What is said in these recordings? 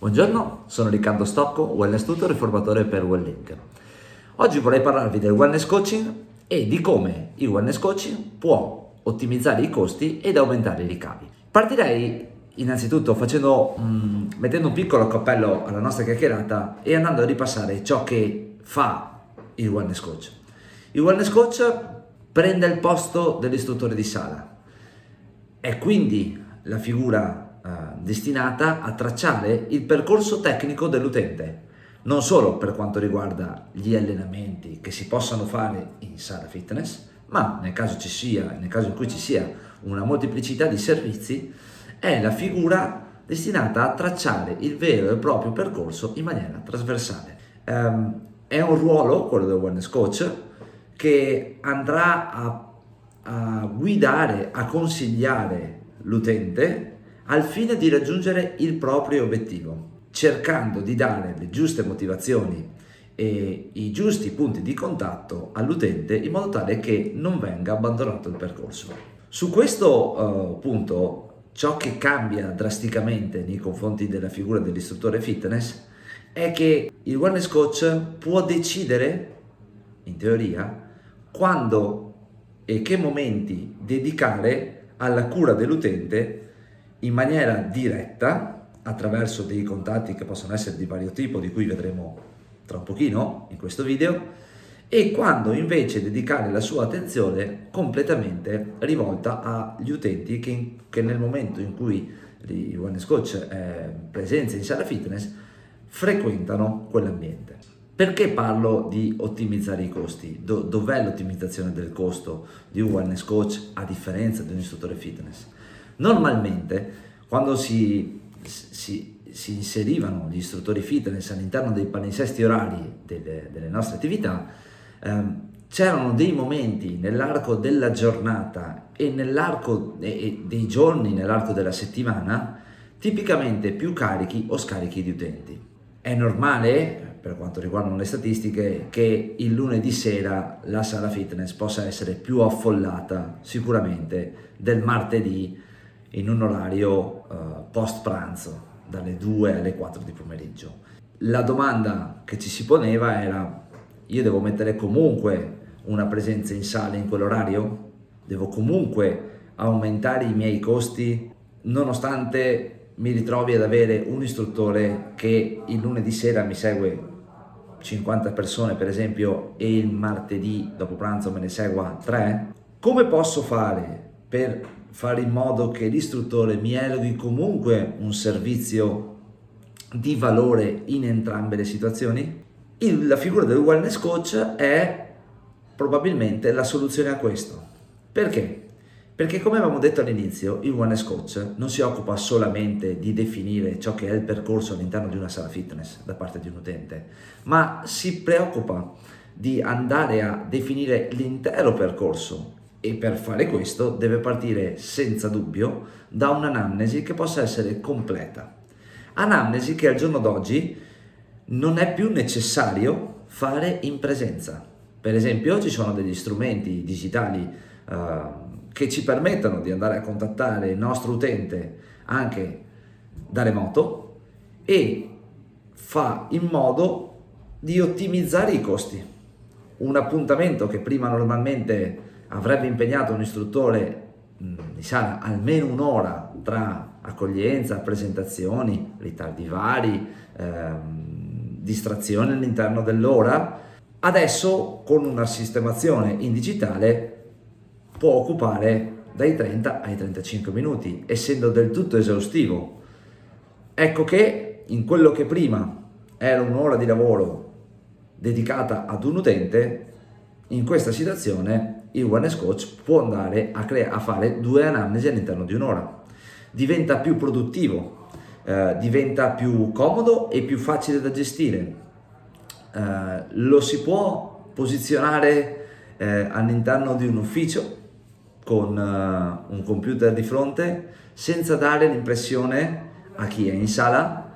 Buongiorno, sono Riccardo Stocco, Wellness Tutor e formatore per Wellink. Oggi vorrei parlarvi del wellness coaching e di come il wellness coaching può ottimizzare i costi ed aumentare i ricavi. Partirei innanzitutto facendo, mm, mettendo un piccolo cappello alla nostra chiacchierata e andando a ripassare ciò che fa il wellness coach. Il wellness coach prende il posto dell'istruttore di sala, è quindi la figura destinata a tracciare il percorso tecnico dell'utente, non solo per quanto riguarda gli allenamenti che si possano fare in sala fitness, ma nel caso, ci sia, nel caso in cui ci sia una molteplicità di servizi, è la figura destinata a tracciare il vero e proprio percorso in maniera trasversale. Um, è un ruolo, quello del wellness coach, che andrà a, a guidare, a consigliare l'utente al fine di raggiungere il proprio obiettivo, cercando di dare le giuste motivazioni e i giusti punti di contatto all'utente in modo tale che non venga abbandonato il percorso. Su questo uh, punto, ciò che cambia drasticamente nei confronti della figura dell'istruttore fitness è che il wellness coach può decidere, in teoria, quando e che momenti dedicare alla cura dell'utente in maniera diretta attraverso dei contatti che possono essere di vario tipo, di cui vedremo tra un pochino in questo video, e quando invece dedicare la sua attenzione completamente rivolta agli utenti che, che nel momento in cui wellness coach è presente in sala fitness frequentano quell'ambiente. Perché parlo di ottimizzare i costi? Do, dov'è l'ottimizzazione del costo di un wellness coach a differenza di un istruttore fitness? Normalmente, quando si, si, si inserivano gli istruttori fitness all'interno dei palinsesti orari delle, delle nostre attività, ehm, c'erano dei momenti nell'arco della giornata e nell'arco e dei giorni nell'arco della settimana tipicamente più carichi o scarichi di utenti. È normale, per quanto riguardano le statistiche, che il lunedì sera la sala fitness possa essere più affollata sicuramente del martedì in un orario uh, post pranzo, dalle 2 alle 4 di pomeriggio. La domanda che ci si poneva era, io devo mettere comunque una presenza in sala in quell'orario? Devo comunque aumentare i miei costi nonostante mi ritrovi ad avere un istruttore che il lunedì sera mi segue 50 persone per esempio e il martedì dopo pranzo me ne segua 3? Come posso fare per fare in modo che l'istruttore mi eroghi comunque un servizio di valore in entrambe le situazioni? Il, la figura del wellness coach è probabilmente la soluzione a questo. Perché? Perché come avevamo detto all'inizio, il wellness coach non si occupa solamente di definire ciò che è il percorso all'interno di una sala fitness da parte di un utente, ma si preoccupa di andare a definire l'intero percorso e per fare questo deve partire senza dubbio da un'anamnesi che possa essere completa. Anamnesi che al giorno d'oggi non è più necessario fare in presenza. Per esempio ci sono degli strumenti digitali uh, che ci permettono di andare a contattare il nostro utente anche da remoto e fa in modo di ottimizzare i costi. Un appuntamento che prima normalmente avrebbe impegnato un istruttore di sala almeno un'ora tra accoglienza, presentazioni, ritardi vari, ehm, distrazioni all'interno dell'ora, adesso con una sistemazione in digitale può occupare dai 30 ai 35 minuti, essendo del tutto esaustivo. Ecco che in quello che prima era un'ora di lavoro dedicata ad un utente, in questa situazione il wellness coach può andare a, crea- a fare due anamnesi all'interno di un'ora. Diventa più produttivo, eh, diventa più comodo e più facile da gestire. Eh, lo si può posizionare eh, all'interno di un ufficio con uh, un computer di fronte senza dare l'impressione a chi è in sala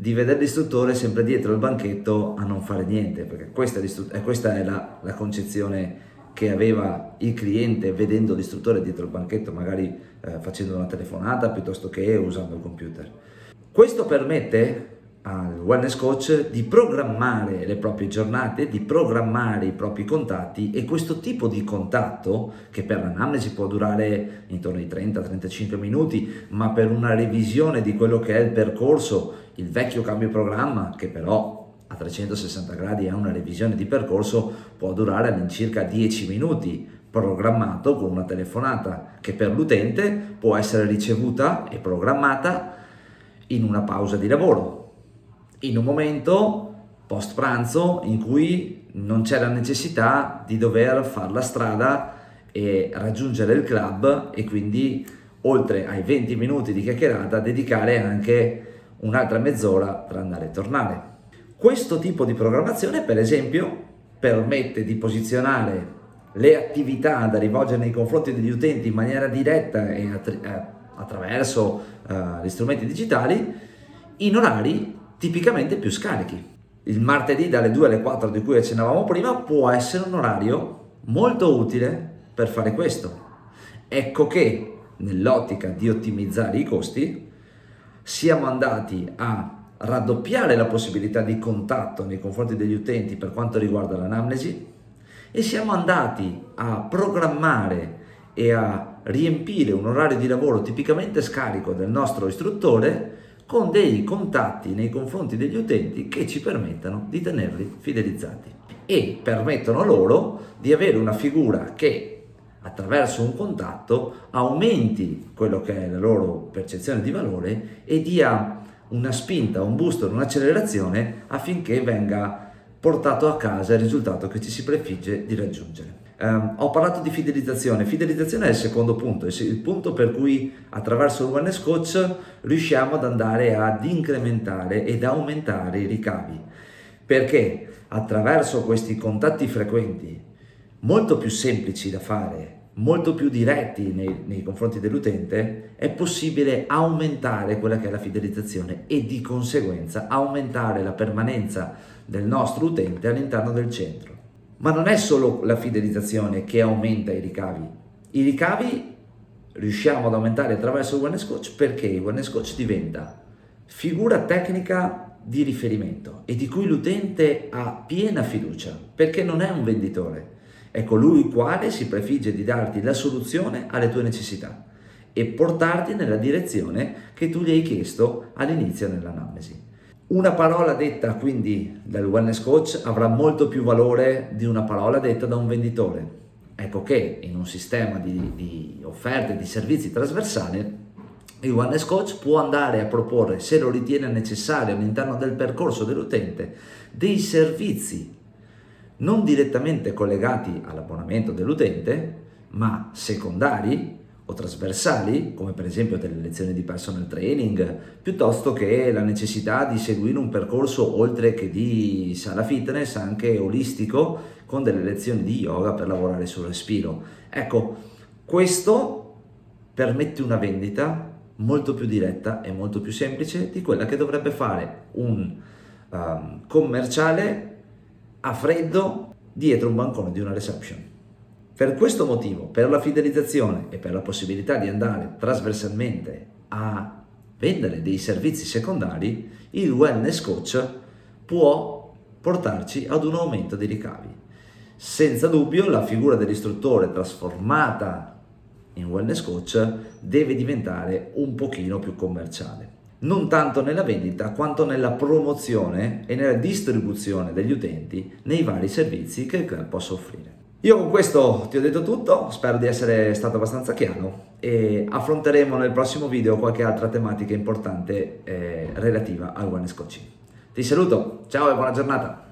di vedere l'istruttore sempre dietro il banchetto a non fare niente, perché questa è, questa è la, la concezione che aveva il cliente vedendo l'istruttore dietro il banchetto, magari eh, facendo una telefonata piuttosto che usando il computer. Questo permette al wellness coach di programmare le proprie giornate, di programmare i propri contatti e questo tipo di contatto che per l'anamnesi può durare intorno ai 30-35 minuti, ma per una revisione di quello che è il percorso, il vecchio cambio programma che però a 360 gradi è una revisione di percorso può durare all'incirca 10 minuti programmato con una telefonata che per l'utente può essere ricevuta e programmata in una pausa di lavoro in un momento post pranzo in cui non c'è la necessità di dover fare la strada e raggiungere il club e quindi oltre ai 20 minuti di chiacchierata dedicare anche un'altra mezz'ora per andare e tornare. Questo tipo di programmazione per esempio permette di posizionare le attività da rivolgere nei confronti degli utenti in maniera diretta e attraverso uh, gli strumenti digitali in orari tipicamente più scarichi. Il martedì dalle 2 alle 4 di cui accennavamo prima può essere un orario molto utile per fare questo. Ecco che nell'ottica di ottimizzare i costi siamo andati a raddoppiare la possibilità di contatto nei confronti degli utenti per quanto riguarda l'anamnesi e siamo andati a programmare e a riempire un orario di lavoro tipicamente scarico del nostro istruttore con dei contatti nei confronti degli utenti che ci permettano di tenerli fidelizzati e permettono loro di avere una figura che attraverso un contatto aumenti quello che è la loro percezione di valore e dia una spinta, un booster, un'accelerazione affinché venga portato a casa il risultato che ci si prefigge di raggiungere. Um, ho parlato di fidelizzazione, fidelizzazione è il secondo punto, il punto per cui attraverso il wellness coach riusciamo ad andare ad incrementare ed aumentare i ricavi, perché? Attraverso questi contatti frequenti, molto più semplici da fare, molto più diretti nei, nei confronti dell'utente, è possibile aumentare quella che è la fidelizzazione e di conseguenza aumentare la permanenza del nostro utente all'interno del centro. Ma non è solo la fidelizzazione che aumenta i ricavi. I ricavi riusciamo ad aumentare attraverso il wellness coach perché il wellness coach diventa figura tecnica di riferimento e di cui l'utente ha piena fiducia perché non è un venditore, è colui il quale si prefigge di darti la soluzione alle tue necessità e portarti nella direzione che tu gli hai chiesto all'inizio nell'anamnesi. Una parola detta quindi dal wellness coach avrà molto più valore di una parola detta da un venditore. Ecco che in un sistema di, di offerte, di servizi trasversali, il wellness coach può andare a proporre, se lo ritiene necessario all'interno del percorso dell'utente, dei servizi non direttamente collegati all'abbonamento dell'utente, ma secondari o trasversali, come per esempio delle lezioni di personal training, piuttosto che la necessità di seguire un percorso oltre che di sala fitness, anche olistico, con delle lezioni di yoga per lavorare sul respiro. Ecco, questo permette una vendita molto più diretta e molto più semplice di quella che dovrebbe fare un um, commerciale a freddo dietro un bancone di una reception. Per questo motivo, per la fidelizzazione e per la possibilità di andare trasversalmente a vendere dei servizi secondari, il wellness coach può portarci ad un aumento dei ricavi. Senza dubbio la figura dell'istruttore trasformata in wellness coach deve diventare un pochino più commerciale. Non tanto nella vendita quanto nella promozione e nella distribuzione degli utenti nei vari servizi che il club possa offrire. Io con questo ti ho detto tutto, spero di essere stato abbastanza chiaro e affronteremo nel prossimo video qualche altra tematica importante eh, relativa al wellness coaching. Ti saluto, ciao e buona giornata!